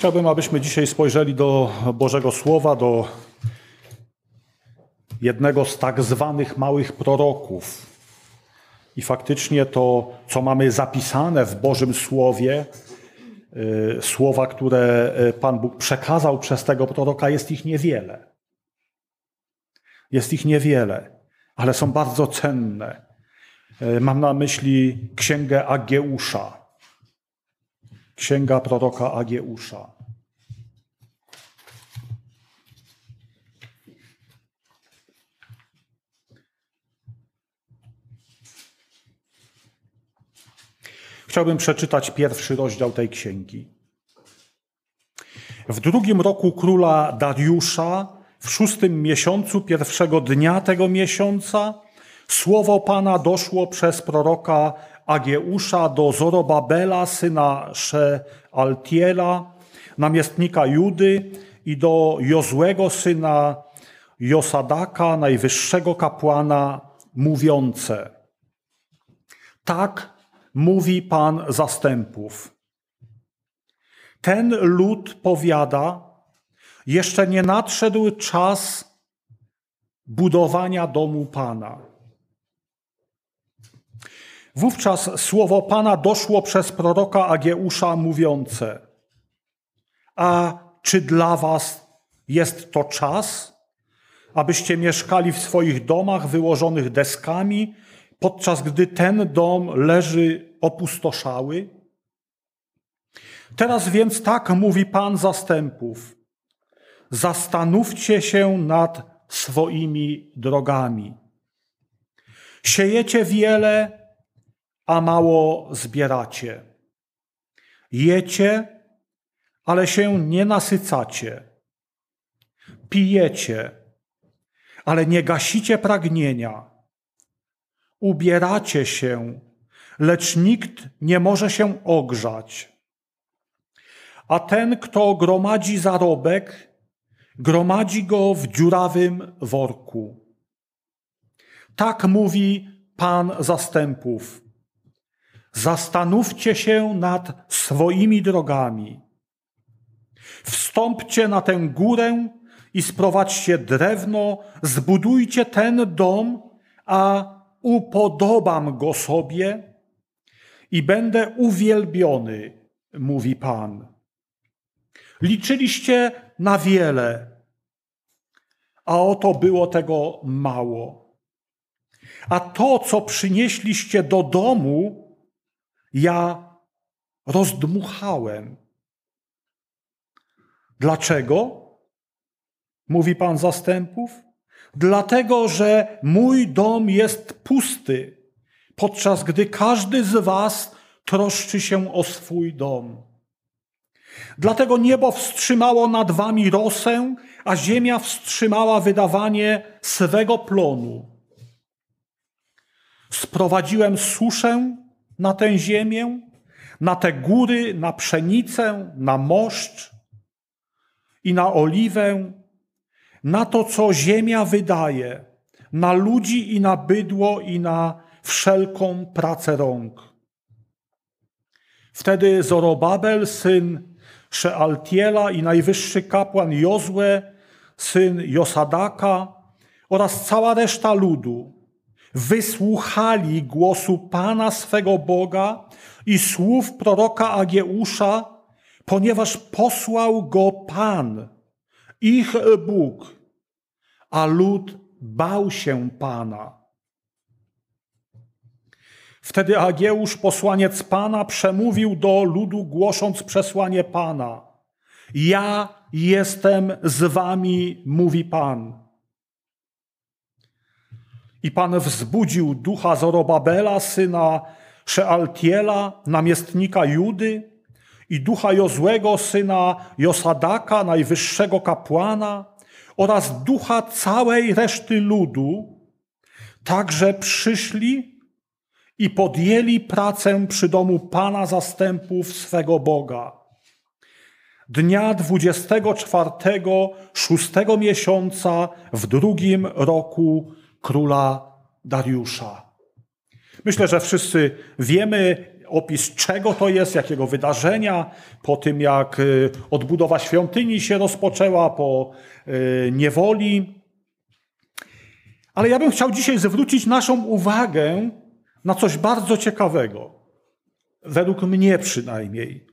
Chciałbym, abyśmy dzisiaj spojrzeli do Bożego Słowa, do jednego z tak zwanych małych proroków. I faktycznie to, co mamy zapisane w Bożym Słowie, y, słowa, które y, Pan Bóg przekazał przez tego proroka, jest ich niewiele. Jest ich niewiele, ale są bardzo cenne. Y, mam na myśli księgę Ageusza Księga proroka Ageusza. Chciałbym przeczytać pierwszy rozdział tej księgi. W drugim roku króla Dariusza, w szóstym miesiącu pierwszego dnia tego miesiąca, słowo Pana doszło przez proroka Ageusza do Zorobabela, syna Shealtiela, namiestnika Judy i do Jozłego, syna Josadaka, najwyższego kapłana, mówiące Tak mówi Pan zastępów. Ten lud powiada, jeszcze nie nadszedł czas budowania domu Pana. Wówczas słowo Pana doszło przez proroka Ageusza mówiące: A czy dla was jest to czas, abyście mieszkali w swoich domach wyłożonych deskami, podczas gdy ten dom leży opustoszały? Teraz więc tak mówi Pan zastępów: Zastanówcie się nad swoimi drogami. Siejecie wiele, a mało zbieracie. Jecie, ale się nie nasycacie. Pijecie, ale nie gasicie pragnienia. Ubieracie się, lecz nikt nie może się ogrzać. A ten, kto gromadzi zarobek, gromadzi go w dziurawym worku. Tak mówi Pan zastępów. Zastanówcie się nad swoimi drogami. Wstąpcie na tę górę i sprowadźcie drewno, zbudujcie ten dom, a upodobam go sobie i będę uwielbiony, mówi Pan. Liczyliście na wiele, a oto było tego mało. A to, co przynieśliście do domu, ja rozdmuchałem. Dlaczego? Mówi Pan zastępów. Dlatego, że mój dom jest pusty, podczas gdy każdy z Was troszczy się o swój dom. Dlatego niebo wstrzymało nad Wami rosę, a ziemia wstrzymała wydawanie swego plonu. Sprowadziłem suszę na tę ziemię, na te góry, na pszenicę, na moszcz i na oliwę, na to, co ziemia wydaje, na ludzi i na bydło i na wszelką pracę rąk. Wtedy Zorobabel, syn Szealtiela i najwyższy kapłan Jozue, syn Josadaka oraz cała reszta ludu wysłuchali głosu Pana swego Boga i słów proroka Ageusza, ponieważ posłał go Pan, ich Bóg, a lud bał się Pana. Wtedy Ageusz, posłaniec Pana, przemówił do ludu, głosząc przesłanie Pana. Ja jestem z wami, mówi Pan. I Pan wzbudził ducha Zorobabela, syna Szealtiela, namiestnika Judy, i ducha Jozłego, syna Josadaka, najwyższego kapłana, oraz ducha całej reszty ludu, także przyszli i podjęli pracę przy domu Pana zastępów swego Boga. Dnia 24 szóstego miesiąca w drugim roku króla Dariusza. Myślę, że wszyscy wiemy, opis czego to jest, jakiego wydarzenia, po tym jak y, odbudowa świątyni się rozpoczęła, po y, niewoli. Ale ja bym chciał dzisiaj zwrócić naszą uwagę na coś bardzo ciekawego. Według mnie przynajmniej.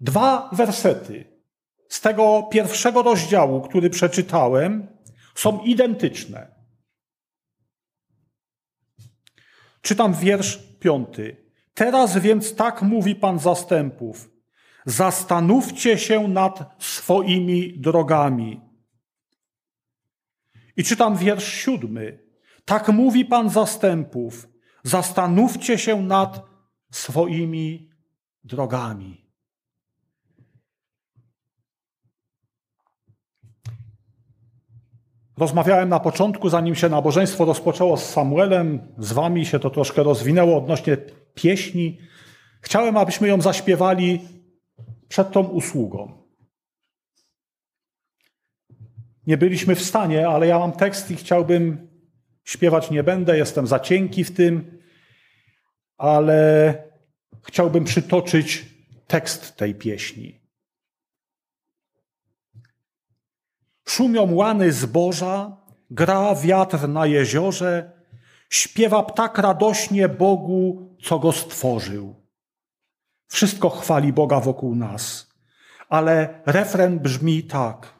Dwa wersety z tego pierwszego rozdziału, który przeczytałem, są identyczne. Czytam wiersz piąty. Teraz więc tak mówi Pan zastępów. Zastanówcie się nad swoimi drogami. I czytam wiersz siódmy. Tak mówi Pan zastępów. Zastanówcie się nad swoimi drogami. Rozmawiałem na początku, zanim się nabożeństwo rozpoczęło z Samuelem, z wami się to troszkę rozwinęło odnośnie pieśni. Chciałem, abyśmy ją zaśpiewali przed tą usługą. Nie byliśmy w stanie, ale ja mam tekst i chciałbym śpiewać nie będę, jestem za cienki w tym, ale chciałbym przytoczyć tekst tej pieśni. Szumią łany zboża, gra wiatr na jeziorze, śpiewa ptak radośnie Bogu, co go stworzył. Wszystko chwali Boga wokół nas, ale refren brzmi tak.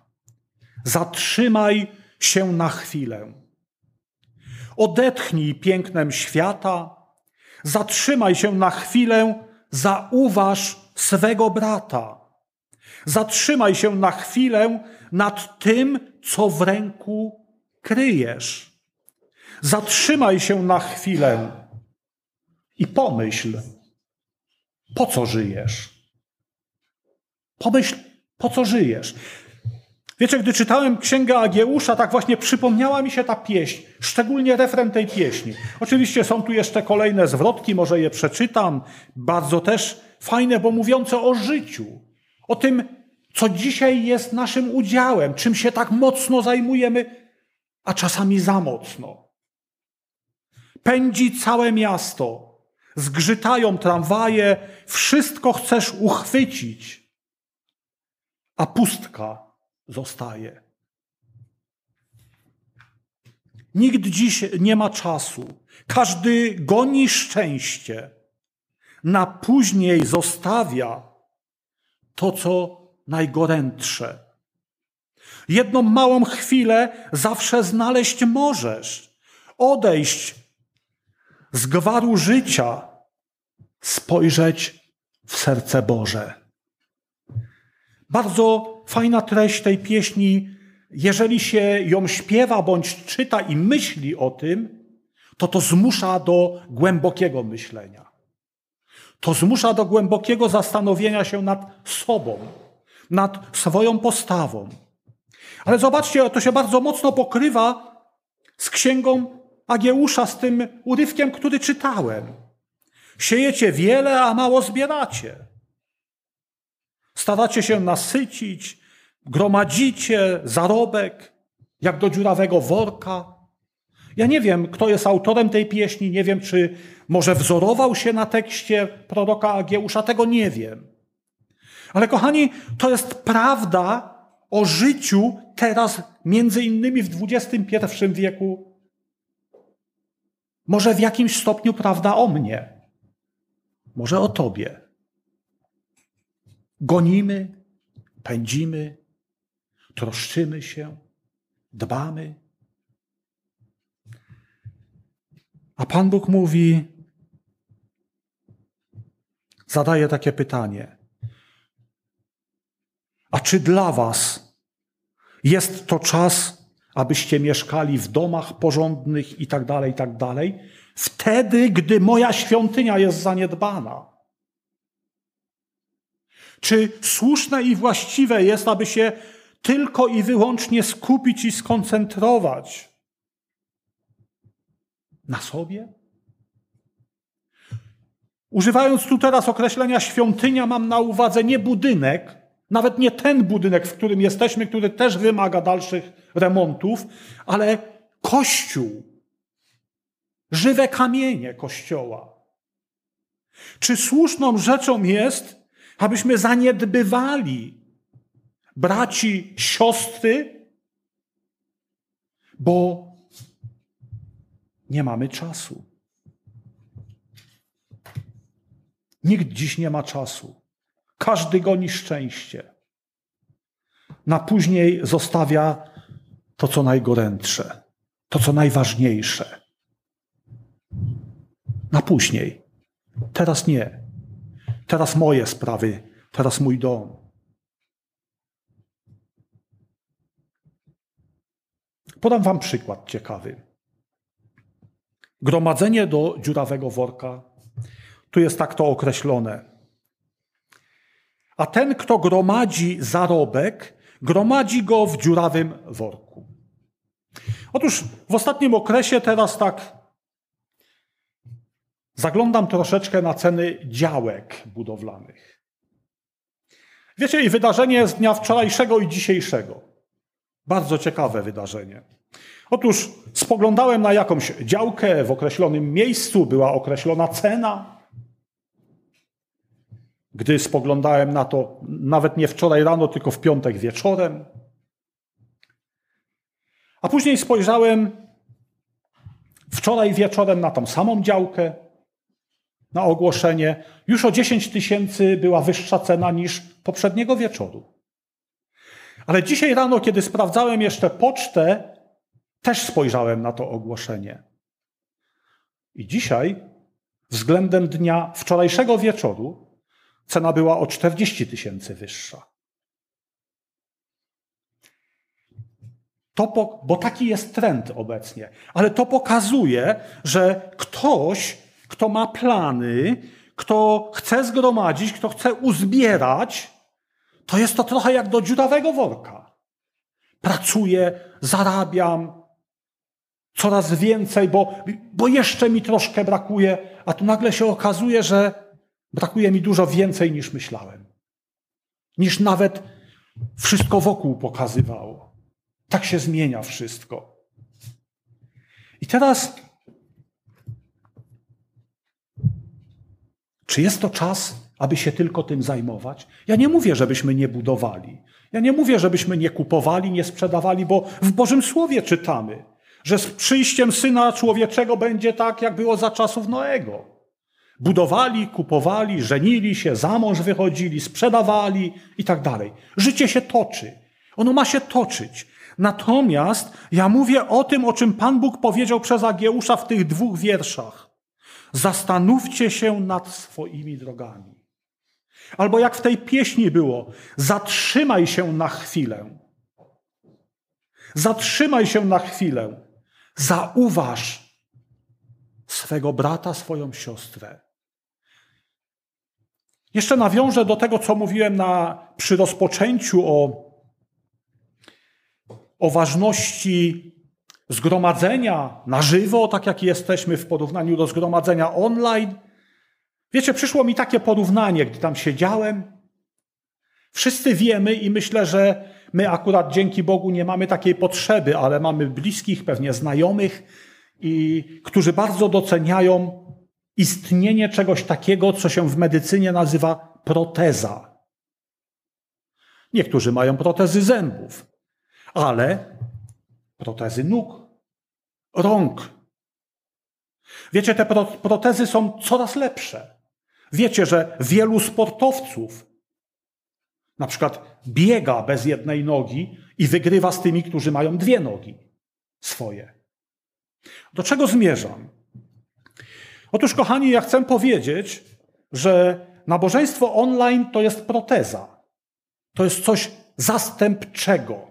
Zatrzymaj się na chwilę. Odetchnij pięknem świata, zatrzymaj się na chwilę, zauważ swego brata. Zatrzymaj się na chwilę nad tym, co w ręku kryjesz. Zatrzymaj się na chwilę i pomyśl, po co żyjesz. Pomyśl, po co żyjesz. Wiecie, gdy czytałem Księgę Agieusza, tak właśnie przypomniała mi się ta pieśń, szczególnie refren tej pieśni. Oczywiście są tu jeszcze kolejne zwrotki, może je przeczytam, bardzo też fajne, bo mówiące o życiu, o tym, co dzisiaj jest naszym udziałem, czym się tak mocno zajmujemy, a czasami za mocno. Pędzi całe miasto, zgrzytają tramwaje, wszystko chcesz uchwycić, a pustka zostaje. Nikt dziś nie ma czasu. Każdy goni szczęście. Na później zostawia to, co najgorętsze. Jedną małą chwilę zawsze znaleźć możesz. Odejść z gwaru życia, spojrzeć w serce Boże. Bardzo fajna treść tej pieśni. Jeżeli się ją śpiewa bądź czyta i myśli o tym, to to zmusza do głębokiego myślenia. To zmusza do głębokiego zastanowienia się nad sobą, nad swoją postawą. Ale zobaczcie, to się bardzo mocno pokrywa z księgą Agieusza, z tym urywkiem, który czytałem. Siejecie wiele, a mało zbieracie. Staracie się nasycić, gromadzicie zarobek, jak do dziurawego worka. Ja nie wiem, kto jest autorem tej pieśni, nie wiem, czy może wzorował się na tekście proroka Agieusza, tego nie wiem. Ale kochani, to jest prawda o życiu teraz, między innymi w XXI wieku. Może w jakimś stopniu prawda o mnie, może o tobie. Gonimy, pędzimy, troszczymy się, dbamy. A Pan Bóg mówi, zadaje takie pytanie: a czy dla Was jest to czas, abyście mieszkali w domach porządnych i tak dalej, i tak dalej? Wtedy, gdy moja świątynia jest zaniedbana. Czy słuszne i właściwe jest, aby się tylko i wyłącznie skupić i skoncentrować na sobie? Używając tu teraz określenia świątynia, mam na uwadze nie budynek, nawet nie ten budynek, w którym jesteśmy, który też wymaga dalszych remontów, ale kościół. Żywe kamienie kościoła. Czy słuszną rzeczą jest, abyśmy zaniedbywali braci, siostry, bo nie mamy czasu. Nikt dziś nie ma czasu. Każdy goni szczęście. Na później zostawia to, co najgorętsze, to, co najważniejsze. Na później. Teraz nie. Teraz moje sprawy, teraz mój dom. Podam Wam przykład ciekawy. Gromadzenie do dziurawego worka, tu jest tak to określone. A ten, kto gromadzi zarobek, gromadzi go w dziurawym worku. Otóż w ostatnim okresie teraz tak zaglądam troszeczkę na ceny działek budowlanych. Wiecie, i wydarzenie z dnia wczorajszego i dzisiejszego. Bardzo ciekawe wydarzenie. Otóż spoglądałem na jakąś działkę w określonym miejscu, była określona cena. Gdy spoglądałem na to, nawet nie wczoraj rano, tylko w piątek wieczorem. A później spojrzałem wczoraj wieczorem na tą samą działkę, na ogłoszenie. Już o 10 tysięcy była wyższa cena niż poprzedniego wieczoru. Ale dzisiaj rano, kiedy sprawdzałem jeszcze pocztę, też spojrzałem na to ogłoszenie. I dzisiaj, względem dnia wczorajszego wieczoru, cena była o 40 tysięcy wyższa. To po, bo taki jest trend obecnie. Ale to pokazuje, że ktoś, kto ma plany, kto chce zgromadzić, kto chce uzbierać, to jest to trochę jak do dziurawego worka. Pracuję, zarabiam coraz więcej, bo, bo jeszcze mi troszkę brakuje, a tu nagle się okazuje, że brakuje mi dużo więcej niż myślałem. Niż nawet wszystko wokół pokazywało. Tak się zmienia wszystko. I teraz, czy jest to czas, aby się tylko tym zajmować? Ja nie mówię, żebyśmy nie budowali. Ja nie mówię, żebyśmy nie kupowali, nie sprzedawali, bo w Bożym Słowie czytamy, że z przyjściem Syna Człowieczego będzie tak, jak było za czasów Noego. Budowali, kupowali, żenili się, za mąż wychodzili, sprzedawali i tak dalej. Życie się toczy. Ono ma się toczyć. Natomiast ja mówię o tym, o czym Pan Bóg powiedział przez Agieusza w tych dwóch wierszach. Zastanówcie się nad swoimi drogami. Albo jak w tej pieśni było, zatrzymaj się na chwilę. Zatrzymaj się na chwilę. Zauważ swego brata, swoją siostrę. Jeszcze nawiążę do tego, co mówiłem na, przy rozpoczęciu o, o ważności zgromadzenia na żywo, tak jak jesteśmy w porównaniu do zgromadzenia online. Wiecie, przyszło mi takie porównanie, gdy tam siedziałem. Wszyscy wiemy i myślę, że my akurat dzięki Bogu nie mamy takiej potrzeby, ale mamy bliskich, pewnie znajomych, i którzy bardzo doceniają istnienie czegoś takiego, co się w medycynie nazywa proteza. Niektórzy mają protezy zębów, ale protezy nóg, rąk. Wiecie, te protezy są coraz lepsze. Wiecie, że wielu sportowców na przykład biega bez jednej nogi i wygrywa z tymi, którzy mają dwie nogi swoje. Do czego zmierzam? Otóż, kochani, ja chcę powiedzieć, że nabożeństwo online to jest proteza. To jest coś zastępczego.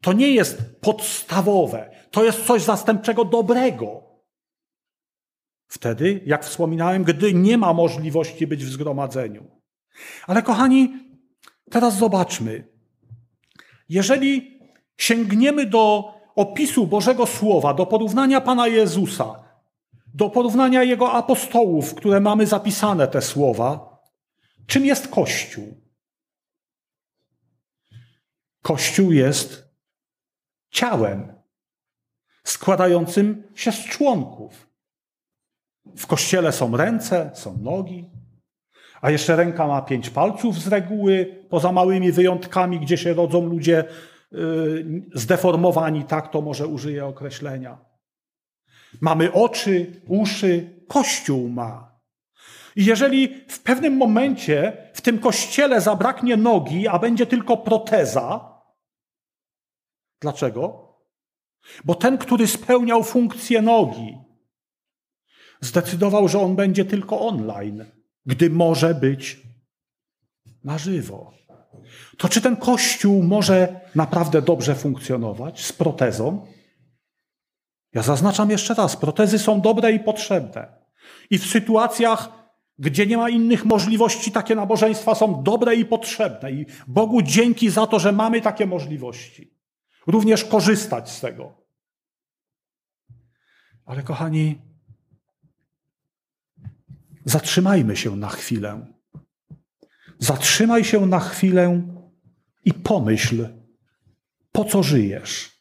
To nie jest podstawowe. To jest coś zastępczego dobrego. Wtedy, jak wspominałem, gdy nie ma możliwości być w zgromadzeniu. Ale kochani, teraz zobaczmy. Jeżeli sięgniemy do opisu Bożego Słowa, do porównania Pana Jezusa, do porównania Jego apostołów, które mamy zapisane te słowa, czym jest Kościół? Kościół jest ciałem składającym się z członków. W kościele są ręce, są nogi, a jeszcze ręka ma pięć palców z reguły, poza małymi wyjątkami, gdzie się rodzą ludzie yy, zdeformowani, tak to może użyję określenia. Mamy oczy, uszy, kościół ma. I jeżeli w pewnym momencie w tym kościele zabraknie nogi, a będzie tylko proteza, dlaczego? Bo ten, który spełniał funkcję nogi, zdecydował, że on będzie tylko online, gdy może być na żywo. To czy ten kościół może naprawdę dobrze funkcjonować z protezą? Ja zaznaczam jeszcze raz, protezy są dobre i potrzebne. I w sytuacjach, gdzie nie ma innych możliwości, takie nabożeństwa są dobre i potrzebne. I Bogu dzięki za to, że mamy takie możliwości. Również korzystać z tego. Ale kochani, zatrzymajmy się na chwilę. Zatrzymaj się na chwilę i pomyśl, po co żyjesz.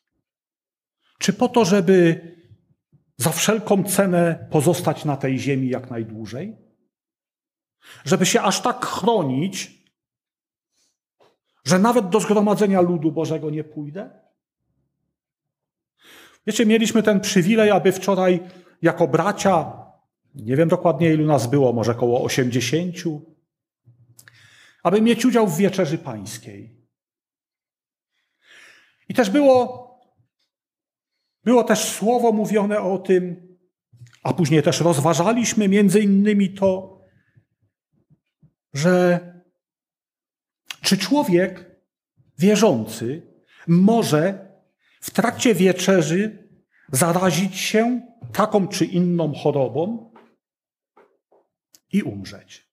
Czy po to, żeby za wszelką cenę pozostać na tej ziemi jak najdłużej? Żeby się aż tak chronić, że nawet do zgromadzenia ludu Bożego nie pójdę? Wiecie, mieliśmy ten przywilej, aby wczoraj jako bracia, nie wiem dokładnie ilu nas było, może około osiemdziesięciu, aby mieć udział w wieczerzy pańskiej. I też było, było też słowo mówione o tym, a później też rozważaliśmy między innymi to, że czy człowiek wierzący może w trakcie wieczerzy zarazić się taką czy inną chorobą i umrzeć?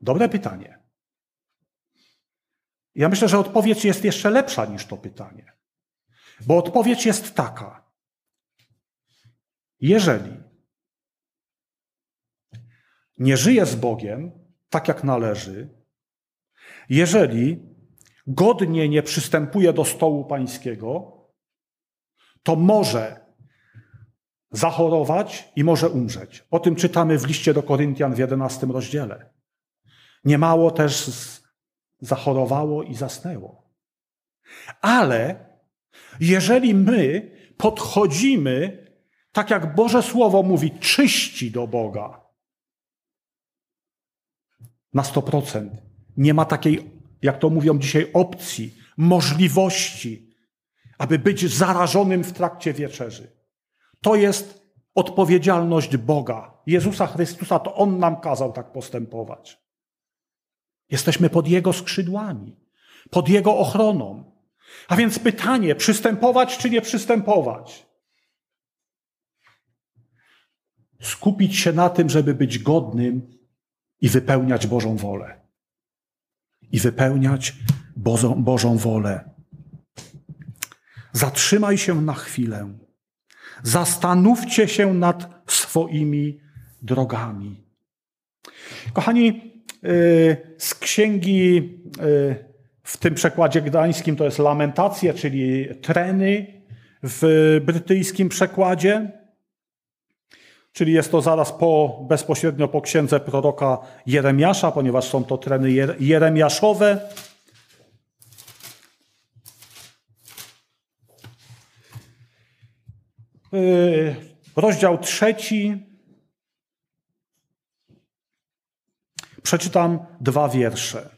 Dobre pytanie. Ja myślę, że odpowiedź jest jeszcze lepsza niż to pytanie. Bo odpowiedź jest taka. Jeżeli nie żyje z Bogiem tak jak należy, jeżeli godnie nie przystępuje do stołu pańskiego, to może zachorować i może umrzeć. O tym czytamy w liście do Koryntian w 11 rozdziale. Niemało też zachorowało i zasnęło. Ale jeżeli my podchodzimy, tak jak Boże Słowo mówi, czyści do Boga, na 100%, nie ma takiej jak to mówią dzisiaj, opcji, możliwości, aby być zarażonym w trakcie wieczerzy. To jest odpowiedzialność Boga, Jezusa Chrystusa, to On nam kazał tak postępować. Jesteśmy pod Jego skrzydłami, pod Jego ochroną. A więc pytanie, przystępować czy nie przystępować? Skupić się na tym, żeby być godnym i wypełniać Bożą wolę i wypełniać Bożą, Bożą wolę. Zatrzymaj się na chwilę. Zastanówcie się nad swoimi drogami. Kochani, y, z księgi y, w tym przekładzie gdańskim to jest lamentacje, czyli treny w brytyjskim przekładzie czyli jest to zaraz po, bezpośrednio po księdze proroka Jeremiasza, ponieważ są to treny jeremiaszowe. Rozdział trzeci. Przeczytam dwa wiersze.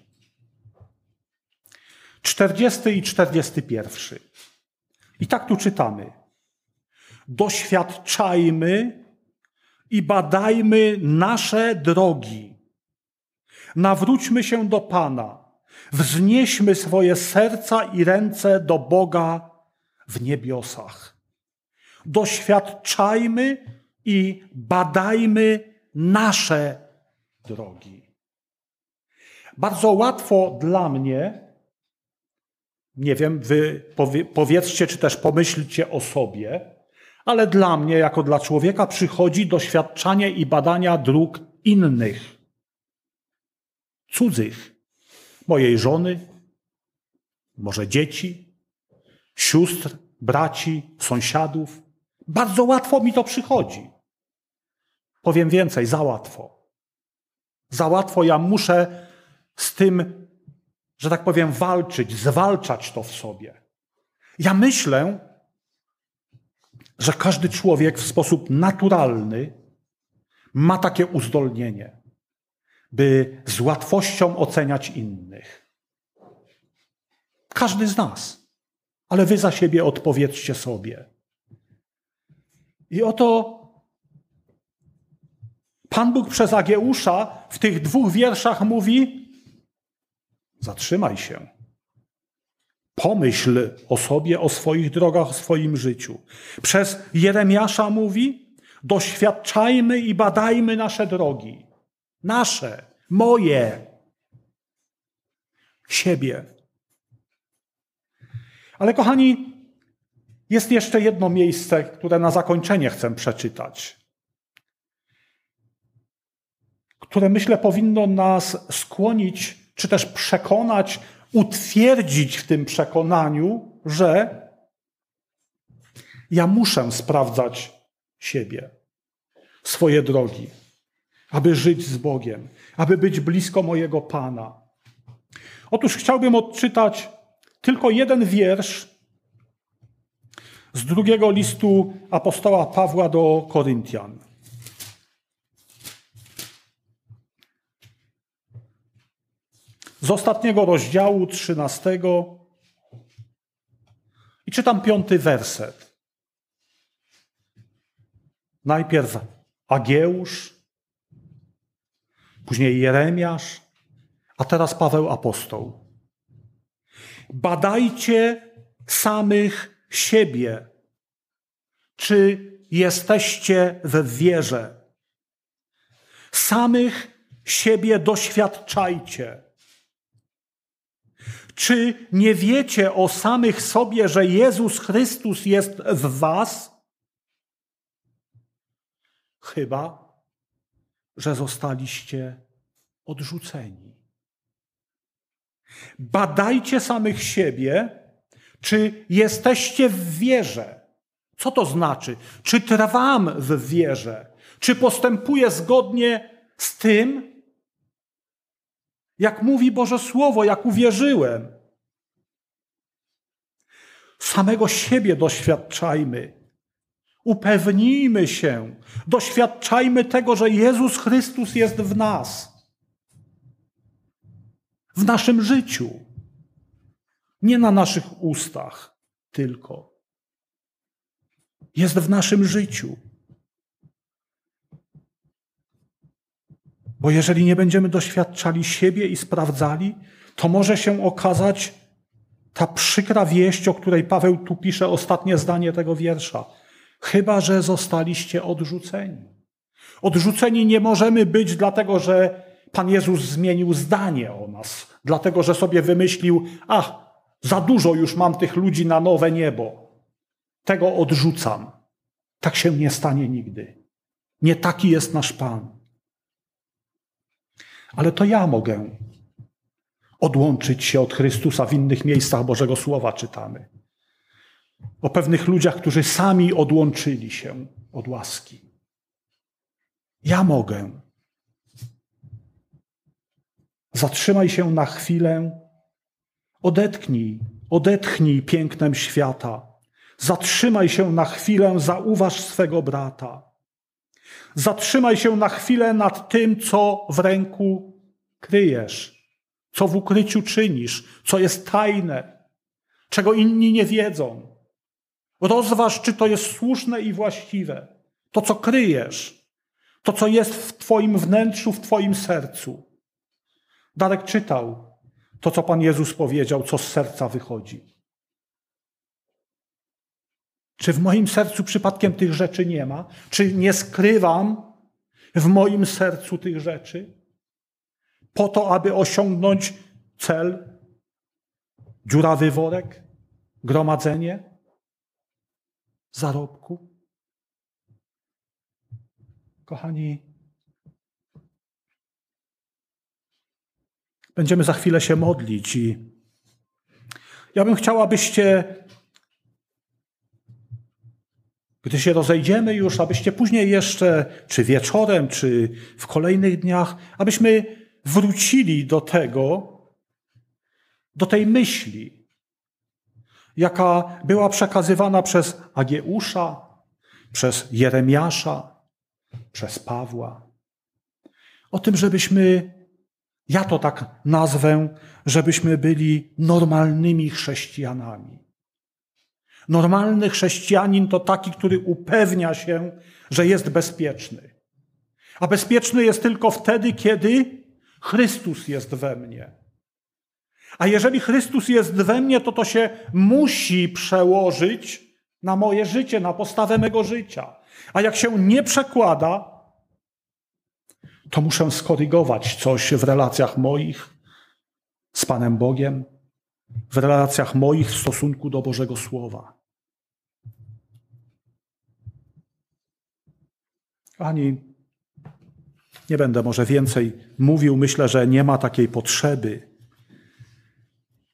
Czterdziesty i czterdziesty pierwszy. I tak tu czytamy. Doświadczajmy i badajmy nasze drogi. Nawróćmy się do Pana, wznieśmy swoje serca i ręce do Boga w niebiosach. Doświadczajmy i badajmy nasze drogi. Bardzo łatwo dla mnie, nie wiem, wy powiedzcie, czy też pomyślcie o sobie, ale dla mnie, jako dla człowieka, przychodzi doświadczanie i badania dróg innych, cudzych, mojej żony, może dzieci, sióstr, braci, sąsiadów, Bardzo łatwo mi to przychodzi. Powiem więcej, za łatwo. Za łatwo ja muszę z tym, że tak powiem, walczyć, zwalczać to w sobie. Ja myślę, że każdy człowiek w sposób naturalny ma takie uzdolnienie, by z łatwością oceniać innych. Każdy z nas. Ale wy za siebie odpowiedzcie sobie. I oto Pan Bóg przez Ageusza w tych dwóch wierszach mówi: Zatrzymaj się. Pomyśl o sobie, o swoich drogach, o swoim życiu. Przez Jeremiasza mówi: Doświadczajmy i badajmy nasze drogi. Nasze, moje, siebie. Ale kochani, jest jeszcze jedno miejsce, które na zakończenie chcę przeczytać, które myślę powinno nas skłonić, czy też przekonać, utwierdzić w tym przekonaniu, że ja muszę sprawdzać siebie, swoje drogi, aby żyć z Bogiem, aby być blisko mojego Pana. Otóż chciałbym odczytać tylko jeden wiersz z drugiego listu apostoła Pawła do Koryntian. Z ostatniego rozdziału, trzynastego. I czytam piąty werset. Najpierw Ageusz, później Jeremiasz, a teraz Paweł apostoł. Badajcie samych siebie, czy jesteście we wierze. Samych siebie doświadczajcie. Czy nie wiecie o samych sobie, że Jezus Chrystus jest w Was? Chyba, że zostaliście odrzuceni. Badajcie samych siebie, czy jesteście w wierze. Co to znaczy? Czy trwam w wierze? Czy postępuję zgodnie z tym, jak mówi Boże Słowo, jak uwierzyłem? Samego siebie doświadczajmy. Upewnijmy się, doświadczajmy tego, że Jezus Chrystus jest w nas w naszym życiu. Nie na naszych ustach tylko. Jest w naszym życiu. Bo jeżeli nie będziemy doświadczali siebie i sprawdzali, to może się okazać ta przykra wieść, o której Paweł tu pisze ostatnie zdanie tego wiersza. Chyba, że zostaliście odrzuceni. Odrzuceni nie możemy być, dlatego że Pan Jezus zmienił zdanie o nas, dlatego że sobie wymyślił, ach, za dużo już mam tych ludzi na nowe niebo. Tego odrzucam. Tak się nie stanie nigdy. Nie taki jest nasz Pan. Ale to ja mogę odłączyć się od Chrystusa w innych miejscach Bożego Słowa czytamy. O pewnych ludziach, którzy sami odłączyli się od łaski. Ja mogę. Zatrzymaj się na chwilę, odetchnij, odetchnij pięknem świata. Zatrzymaj się na chwilę, zauważ swego brata. Zatrzymaj się na chwilę nad tym, co w ręku kryjesz, co w ukryciu czynisz, co jest tajne, czego inni nie wiedzą. Rozważ, czy to jest słuszne i właściwe. To, co kryjesz, to, co jest w Twoim wnętrzu, w Twoim sercu. Darek czytał to, co Pan Jezus powiedział, co z serca wychodzi. Czy w moim sercu przypadkiem tych rzeczy nie ma? Czy nie skrywam w moim sercu tych rzeczy? Po to, aby osiągnąć cel, dziurawy worek, gromadzenie zarobku? Kochani, Będziemy za chwilę się modlić i ja bym chciał, abyście gdy się rozejdziemy już, abyście później jeszcze, czy wieczorem, czy w kolejnych dniach, abyśmy wrócili do tego, do tej myśli, jaka była przekazywana przez Agieusza, przez Jeremiasza, przez Pawła. O tym, żebyśmy, ja to tak nazwę, żebyśmy byli normalnymi chrześcijanami. Normalny chrześcijanin to taki, który upewnia się, że jest bezpieczny. A bezpieczny jest tylko wtedy, kiedy Chrystus jest we mnie. A jeżeli Chrystus jest we mnie, to to się musi przełożyć na moje życie, na postawę mego życia. A jak się nie przekłada, to muszę skorygować coś w relacjach moich z Panem Bogiem, w relacjach moich w stosunku do Bożego Słowa. Ani nie będę może więcej mówił, myślę, że nie ma takiej potrzeby,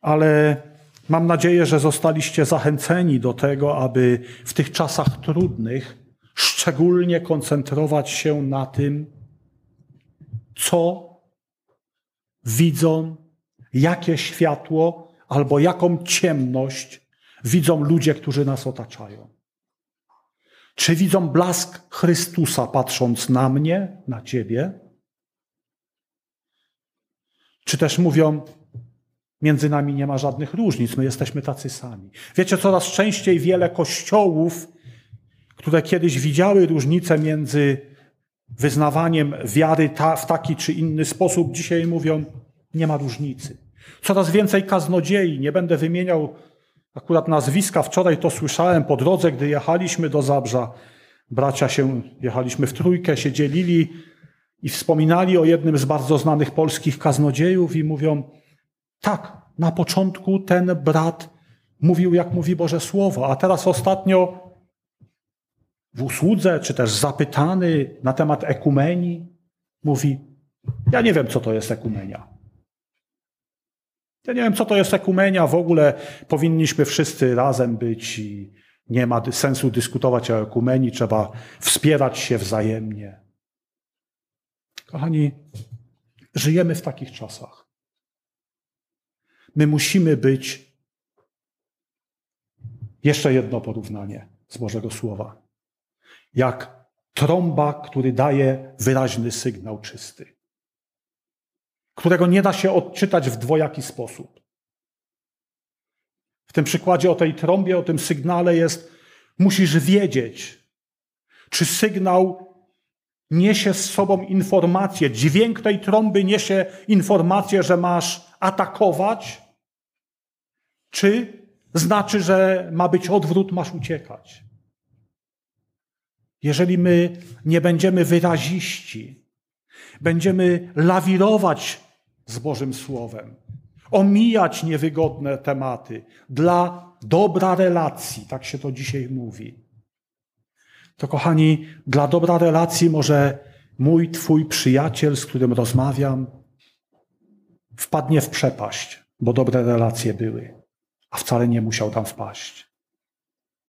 ale mam nadzieję, że zostaliście zachęceni do tego, aby w tych czasach trudnych szczególnie koncentrować się na tym, co widzą, jakie światło albo jaką ciemność widzą ludzie, którzy nas otaczają. Czy widzą blask Chrystusa patrząc na mnie, na ciebie? Czy też mówią, między nami nie ma żadnych różnic, my jesteśmy tacy sami. Wiecie, coraz częściej wiele kościołów, które kiedyś widziały różnicę między wyznawaniem wiary ta, w taki czy inny sposób, dzisiaj mówią, nie ma różnicy. Coraz więcej kaznodziei, nie będę wymieniał akurat nazwiska, wczoraj to słyszałem po drodze, gdy jechaliśmy do Zabrza. Bracia się, jechaliśmy w trójkę, się dzielili i wspominali o jednym z bardzo znanych polskich kaznodziejów i mówią, tak, na początku ten brat mówił, jak mówi Boże Słowo, a teraz ostatnio w usłudze, czy też zapytany na temat ekumenii, mówi: Ja nie wiem, co to jest ekumenia. Ja nie wiem, co to jest ekumenia. W ogóle powinniśmy wszyscy razem być i nie ma sensu dyskutować o ekumenii, trzeba wspierać się wzajemnie. Kochani, żyjemy w takich czasach. My musimy być. Jeszcze jedno porównanie z Bożego Słowa. Jak trąba, który daje wyraźny sygnał czysty, którego nie da się odczytać w dwojaki sposób. W tym przykładzie o tej trąbie, o tym sygnale jest, musisz wiedzieć, czy sygnał niesie z sobą informację, dźwięk tej trąby niesie informację, że masz atakować, czy znaczy, że ma być odwrót, masz uciekać? Jeżeli my nie będziemy wyraziści, będziemy lawirować z Bożym Słowem, omijać niewygodne tematy dla dobra relacji, tak się to dzisiaj mówi, to kochani, dla dobra relacji może mój, twój przyjaciel, z którym rozmawiam, wpadnie w przepaść, bo dobre relacje były a wcale nie musiał tam wpaść.